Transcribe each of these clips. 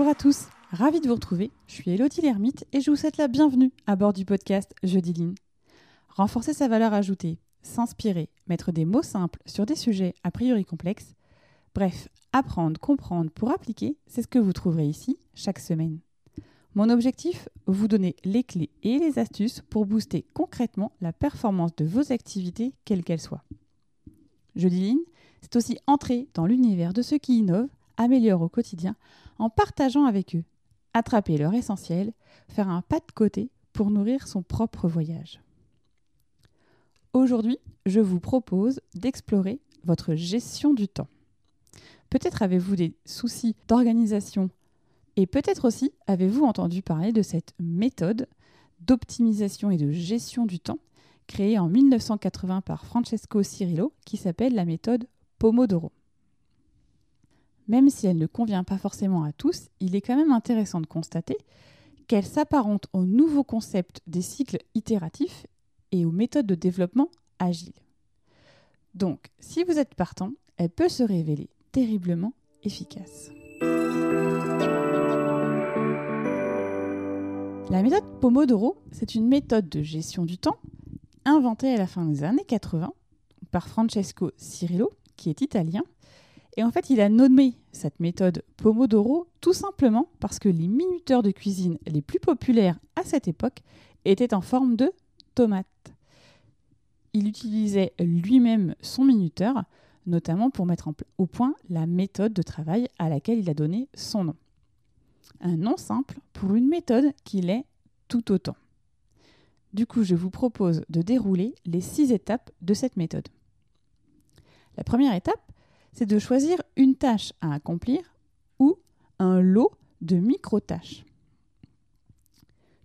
Bonjour à tous, ravi de vous retrouver. Je suis Elodie Lermite et je vous souhaite la bienvenue à bord du podcast Jeudi Ligne. Renforcer sa valeur ajoutée, s'inspirer, mettre des mots simples sur des sujets a priori complexes, bref, apprendre, comprendre pour appliquer, c'est ce que vous trouverez ici chaque semaine. Mon objectif, vous donner les clés et les astuces pour booster concrètement la performance de vos activités, quelles qu'elles soient. Jeudi Ligne, c'est aussi entrer dans l'univers de ceux qui innovent, améliorent au quotidien, en partageant avec eux, attraper leur essentiel, faire un pas de côté pour nourrir son propre voyage. Aujourd'hui, je vous propose d'explorer votre gestion du temps. Peut-être avez-vous des soucis d'organisation et peut-être aussi avez-vous entendu parler de cette méthode d'optimisation et de gestion du temps créée en 1980 par Francesco Cirillo qui s'appelle la méthode Pomodoro. Même si elle ne convient pas forcément à tous, il est quand même intéressant de constater qu'elle s'apparente au nouveau concept des cycles itératifs et aux méthodes de développement agiles. Donc, si vous êtes partant, elle peut se révéler terriblement efficace. La méthode Pomodoro, c'est une méthode de gestion du temps inventée à la fin des années 80 par Francesco Cirillo, qui est italien. Et en fait, il a nommé cette méthode Pomodoro tout simplement parce que les minuteurs de cuisine les plus populaires à cette époque étaient en forme de tomates. Il utilisait lui-même son minuteur, notamment pour mettre au point la méthode de travail à laquelle il a donné son nom. Un nom simple pour une méthode qui l'est tout autant. Du coup, je vous propose de dérouler les six étapes de cette méthode. La première étape, c'est de choisir une tâche à accomplir ou un lot de micro-tâches.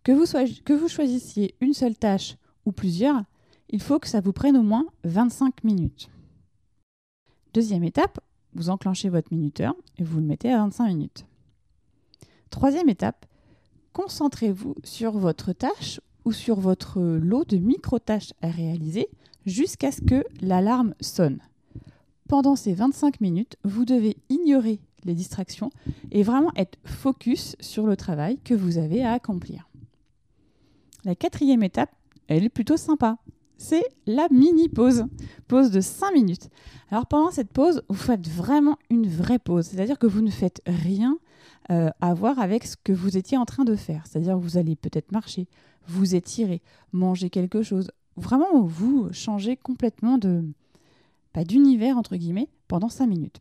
Que vous, que vous choisissiez une seule tâche ou plusieurs, il faut que ça vous prenne au moins 25 minutes. Deuxième étape, vous enclenchez votre minuteur et vous le mettez à 25 minutes. Troisième étape, concentrez-vous sur votre tâche ou sur votre lot de micro-tâches à réaliser jusqu'à ce que l'alarme sonne. Pendant ces 25 minutes, vous devez ignorer les distractions et vraiment être focus sur le travail que vous avez à accomplir. La quatrième étape, elle est plutôt sympa. C'est la mini pause, pause de 5 minutes. Alors pendant cette pause, vous faites vraiment une vraie pause, c'est-à-dire que vous ne faites rien euh, à voir avec ce que vous étiez en train de faire. C'est-à-dire que vous allez peut-être marcher, vous étirer, manger quelque chose. Vraiment, vous changez complètement de, d'univers entre guillemets, pendant 5 minutes.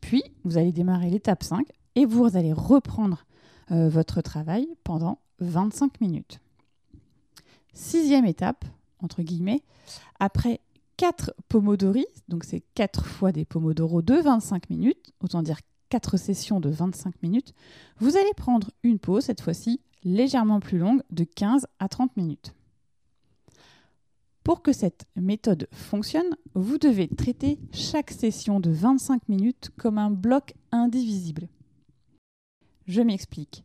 Puis, vous allez démarrer l'étape 5 et vous allez reprendre euh, votre travail pendant 25 minutes. Sixième étape, entre guillemets, après 4 pomodori, donc c'est 4 fois des pomodoros de 25 minutes, autant dire 4 sessions de 25 minutes, vous allez prendre une pause, cette fois-ci légèrement plus longue, de 15 à 30 minutes. Pour que cette méthode fonctionne, vous devez traiter chaque session de 25 minutes comme un bloc indivisible. Je m'explique.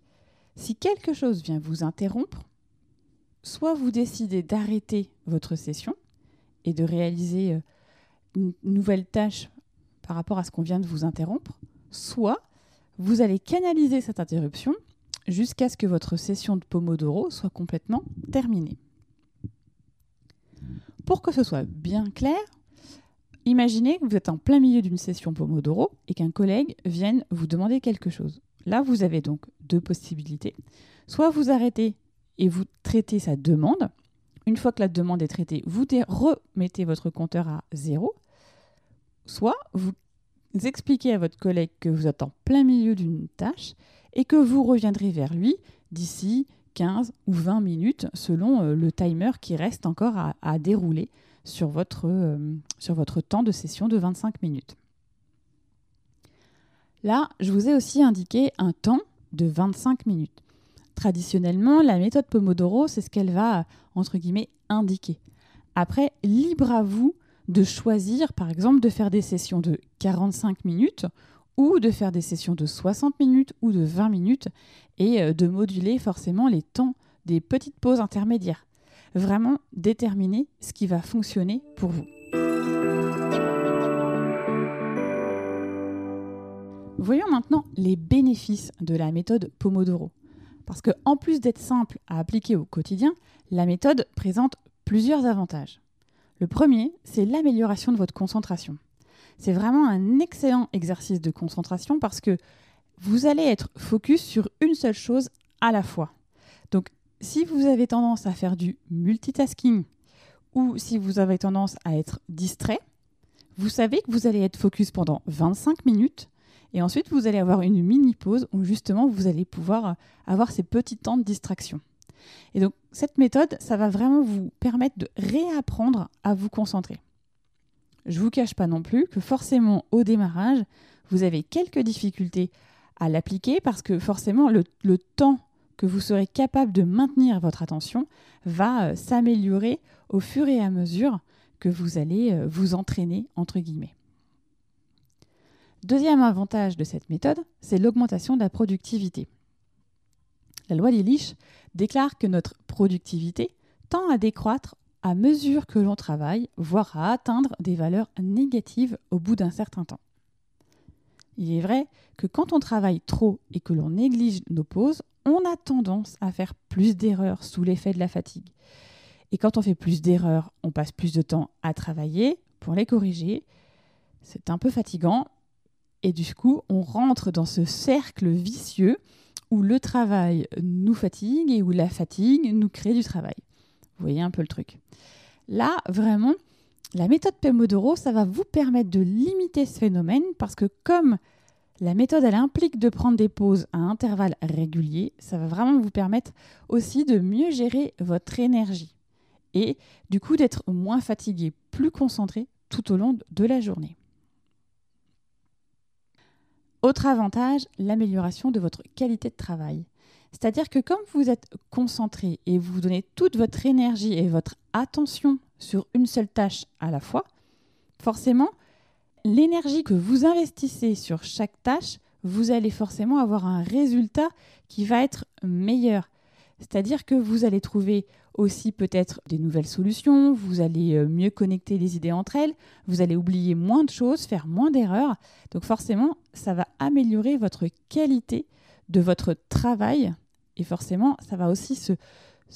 Si quelque chose vient vous interrompre, soit vous décidez d'arrêter votre session et de réaliser euh, une nouvelle tâche par rapport à ce qu'on vient de vous interrompre, soit vous allez canaliser cette interruption jusqu'à ce que votre session de Pomodoro soit complètement terminée. Pour que ce soit bien clair, imaginez que vous êtes en plein milieu d'une session Pomodoro et qu'un collègue vienne vous demander quelque chose. Là, vous avez donc deux possibilités. Soit vous arrêtez et vous traitez sa demande. Une fois que la demande est traitée, vous remettez votre compteur à zéro. Soit vous expliquez à votre collègue que vous êtes en plein milieu d'une tâche et que vous reviendrez vers lui d'ici 15 ou 20 minutes selon euh, le timer qui reste encore à, dérouler sur votre, euh, sur votre temps de session de 25 minutes. Là, je vous ai aussi indiqué un temps de 25 minutes. Traditionnellement, la méthode Pomodoro, c'est ce qu'elle va, entre guillemets, indiquer. Après, libre à vous de choisir, par exemple, de faire des sessions de 45 minutes ou de faire des sessions de 60 minutes ou de 20 minutes et euh, de moduler forcément les temps des petites pauses intermédiaires. Vraiment déterminer ce qui va fonctionner pour vous. Voyons maintenant les bénéfices de la méthode Pomodoro. Parce que en plus d'être simple à appliquer au quotidien, la méthode présente plusieurs avantages. Le premier, c'est l'amélioration de votre concentration. C'est vraiment un excellent exercice de concentration parce que vous allez être focus sur une seule chose à la fois. Donc, si vous avez tendance à faire du multitasking ou si vous avez tendance à être distrait, vous savez que vous allez être focus pendant 25 minutes et ensuite vous allez avoir une mini pause où justement vous allez pouvoir avoir ces petits temps de distraction. Et donc cette méthode, ça va vraiment vous permettre de réapprendre à vous concentrer. Je ne vous cache pas non plus que forcément au démarrage, vous avez quelques difficultés à l'appliquer parce que forcément le, temps que vous serez capable de maintenir votre attention va euh, s'améliorer au fur et à mesure que vous allez euh, vous entraîner. Deuxième avantage de cette méthode, c'est l'augmentation de la productivité. La loi d'Illich déclare que notre productivité tend à décroître à mesure que l'on travaille, voire à atteindre des valeurs négatives au bout d'un certain temps. Il est vrai que quand on travaille trop et que l'on néglige nos pauses, on a tendance à faire plus d'erreurs sous l'effet de la fatigue. Et quand on fait plus d'erreurs, on passe plus de temps à travailler pour les corriger. C'est un peu fatigant. Et du coup, on rentre dans ce cercle vicieux où le travail nous fatigue et où la fatigue nous crée du travail. Vous voyez un peu le truc. Là, vraiment, la méthode Pomodoro, ça va vous permettre de limiter ce phénomène parce que comme la méthode, elle implique de prendre des pauses à intervalles réguliers, ça va vraiment vous permettre aussi de mieux gérer votre énergie et du coup d'être moins fatigué, plus concentré tout au long de la journée. Autre avantage, l'amélioration de votre qualité de travail. C'est-à-dire que comme vous êtes concentré et vous donnez toute votre énergie et votre attention sur une seule tâche à la fois, forcément, l'énergie que vous investissez sur chaque tâche, vous allez forcément avoir un résultat qui va être meilleur. C'est-à-dire que vous allez trouver aussi peut-être des nouvelles solutions, vous allez euh, mieux connecter les idées entre elles, vous allez oublier moins de choses, faire moins d'erreurs. Donc forcément, ça va améliorer votre qualité de votre travail et forcément, ça va aussi se,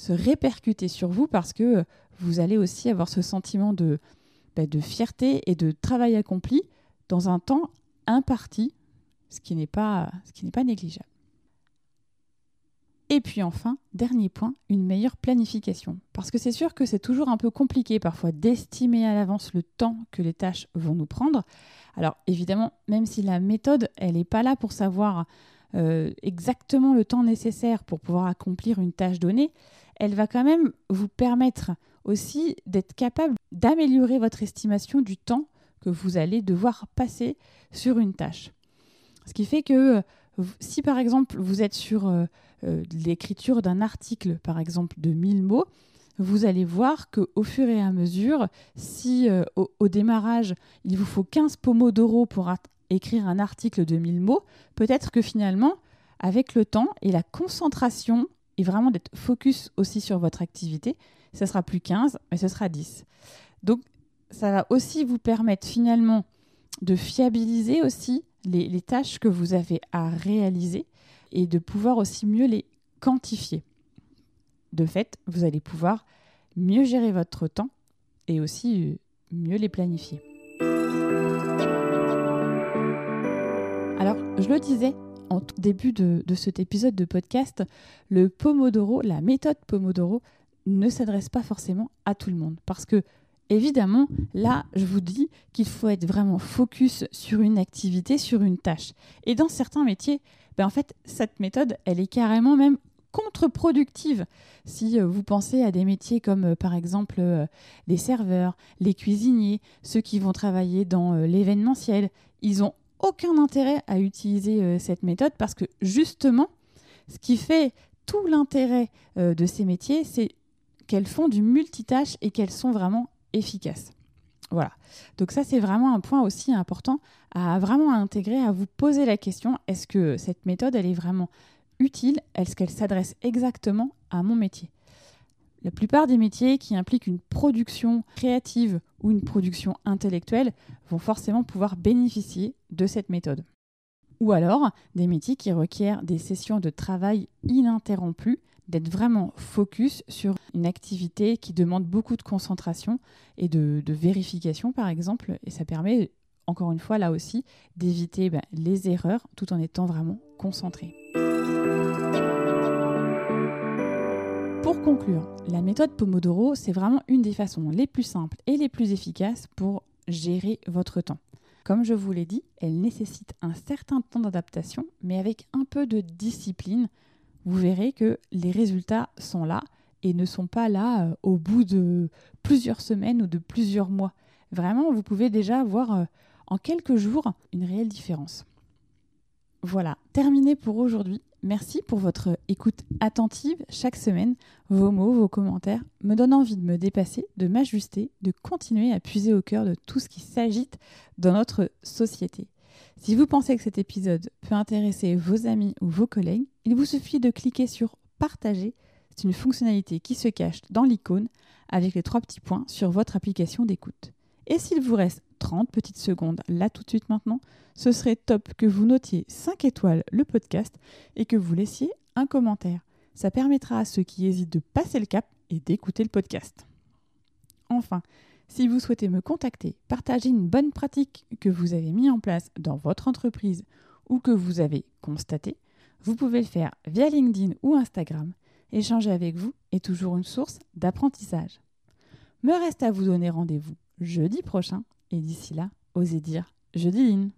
répercuter sur vous parce que vous allez aussi avoir ce sentiment de, bah, fierté et de travail accompli dans un temps imparti, ce ce qui n'est pas négligeable. Et puis enfin, dernier point, une meilleure planification. Parce que c'est sûr que c'est toujours un peu compliqué parfois d'estimer à l'avance le temps que les tâches vont nous prendre. Alors évidemment, même si la méthode, elle n'est pas là pour savoir euh, exactement le temps nécessaire pour pouvoir accomplir une tâche donnée, elle va quand même vous permettre aussi d'être capable d'améliorer votre estimation du temps que vous allez devoir passer sur une tâche. Ce qui fait que euh, si par exemple vous êtes sur euh, l'écriture d'un article, par exemple de 1000 mots, vous allez voir qu'au fur et à mesure, si au, au, démarrage, il vous faut 15 pomodoro pour écrire un article de 1000 mots, peut-être que finalement, avec le temps et la concentration, et vraiment d'être focus aussi sur votre activité, ce sera plus 15, mais ce sera 10. Donc, ça va aussi vous permettre finalement de fiabiliser aussi les, tâches que vous avez à réaliser et de pouvoir aussi mieux les quantifier. De fait, vous allez pouvoir mieux gérer votre temps et aussi euh, mieux les planifier. Je le disais en tout début de, cet épisode de podcast, le Pomodoro, la méthode Pomodoro, ne s'adresse pas forcément à tout le monde. Parce que, évidemment, là, je vous dis qu'il faut être vraiment focus sur une activité, sur une tâche. Et dans certains métiers, ben en fait, cette méthode, elle est carrément même contre-productive. Si euh, vous pensez à des métiers comme euh, par exemple euh, les serveurs, les cuisiniers, ceux qui vont travailler dans l'événementiel, ils ont aucun intérêt à utiliser euh, cette méthode parce que justement, ce qui fait tout l'intérêt euh, de ces métiers, c'est qu'elles font du multitâche et qu'elles sont vraiment efficaces. Voilà. Donc ça, c'est vraiment un point aussi important à vraiment intégrer, à vous poser la question, est-ce que cette méthode, elle est vraiment utile? Est-ce qu'elle s'adresse exactement à mon métier? La plupart des métiers qui impliquent une production créative ou une production intellectuelle vont forcément pouvoir bénéficier de cette méthode. Ou alors des métiers qui requièrent des sessions de travail ininterrompues, d'être vraiment focus sur une activité qui demande beaucoup de concentration et de, vérification par exemple. Et ça permet, encore une fois, là aussi, d'éviter ben, les erreurs tout en étant vraiment concentré. Conclure, la méthode Pomodoro, c'est vraiment une des façons les plus simples et les plus efficaces pour gérer votre temps. Comme je vous l'ai dit, elle nécessite un certain temps d'adaptation, mais avec un peu de discipline, vous verrez que les résultats sont là et ne sont pas là euh, au bout de plusieurs semaines ou de plusieurs mois. Vraiment, vous pouvez déjà voir euh, en quelques jours une réelle différence. Voilà, terminé pour aujourd'hui. Merci pour votre écoute attentive chaque semaine. Vos mots, vos commentaires me donnent envie de me dépasser, de m'ajuster, de continuer à puiser au cœur de tout ce qui s'agite dans notre société. Si vous pensez que cet épisode peut intéresser vos amis ou vos collègues, il vous suffit de cliquer sur Partager. C'est une fonctionnalité qui se cache dans l'icône avec les trois petits points sur votre application d'écoute. Et s'il vous reste 30 petites secondes là tout de suite maintenant, ce serait top que vous notiez 5 étoiles le podcast et que vous laissiez un commentaire. Ça permettra à ceux qui hésitent de passer le cap et d'écouter le podcast. Enfin, si vous souhaitez me contacter, partager une bonne pratique que vous avez mis en place dans votre entreprise ou que vous avez constaté, vous pouvez le faire via LinkedIn ou Instagram. Échanger avec vous est toujours une source d'apprentissage. Me reste à vous donner rendez-vous jeudi prochain et d'ici là, osez dire jeudi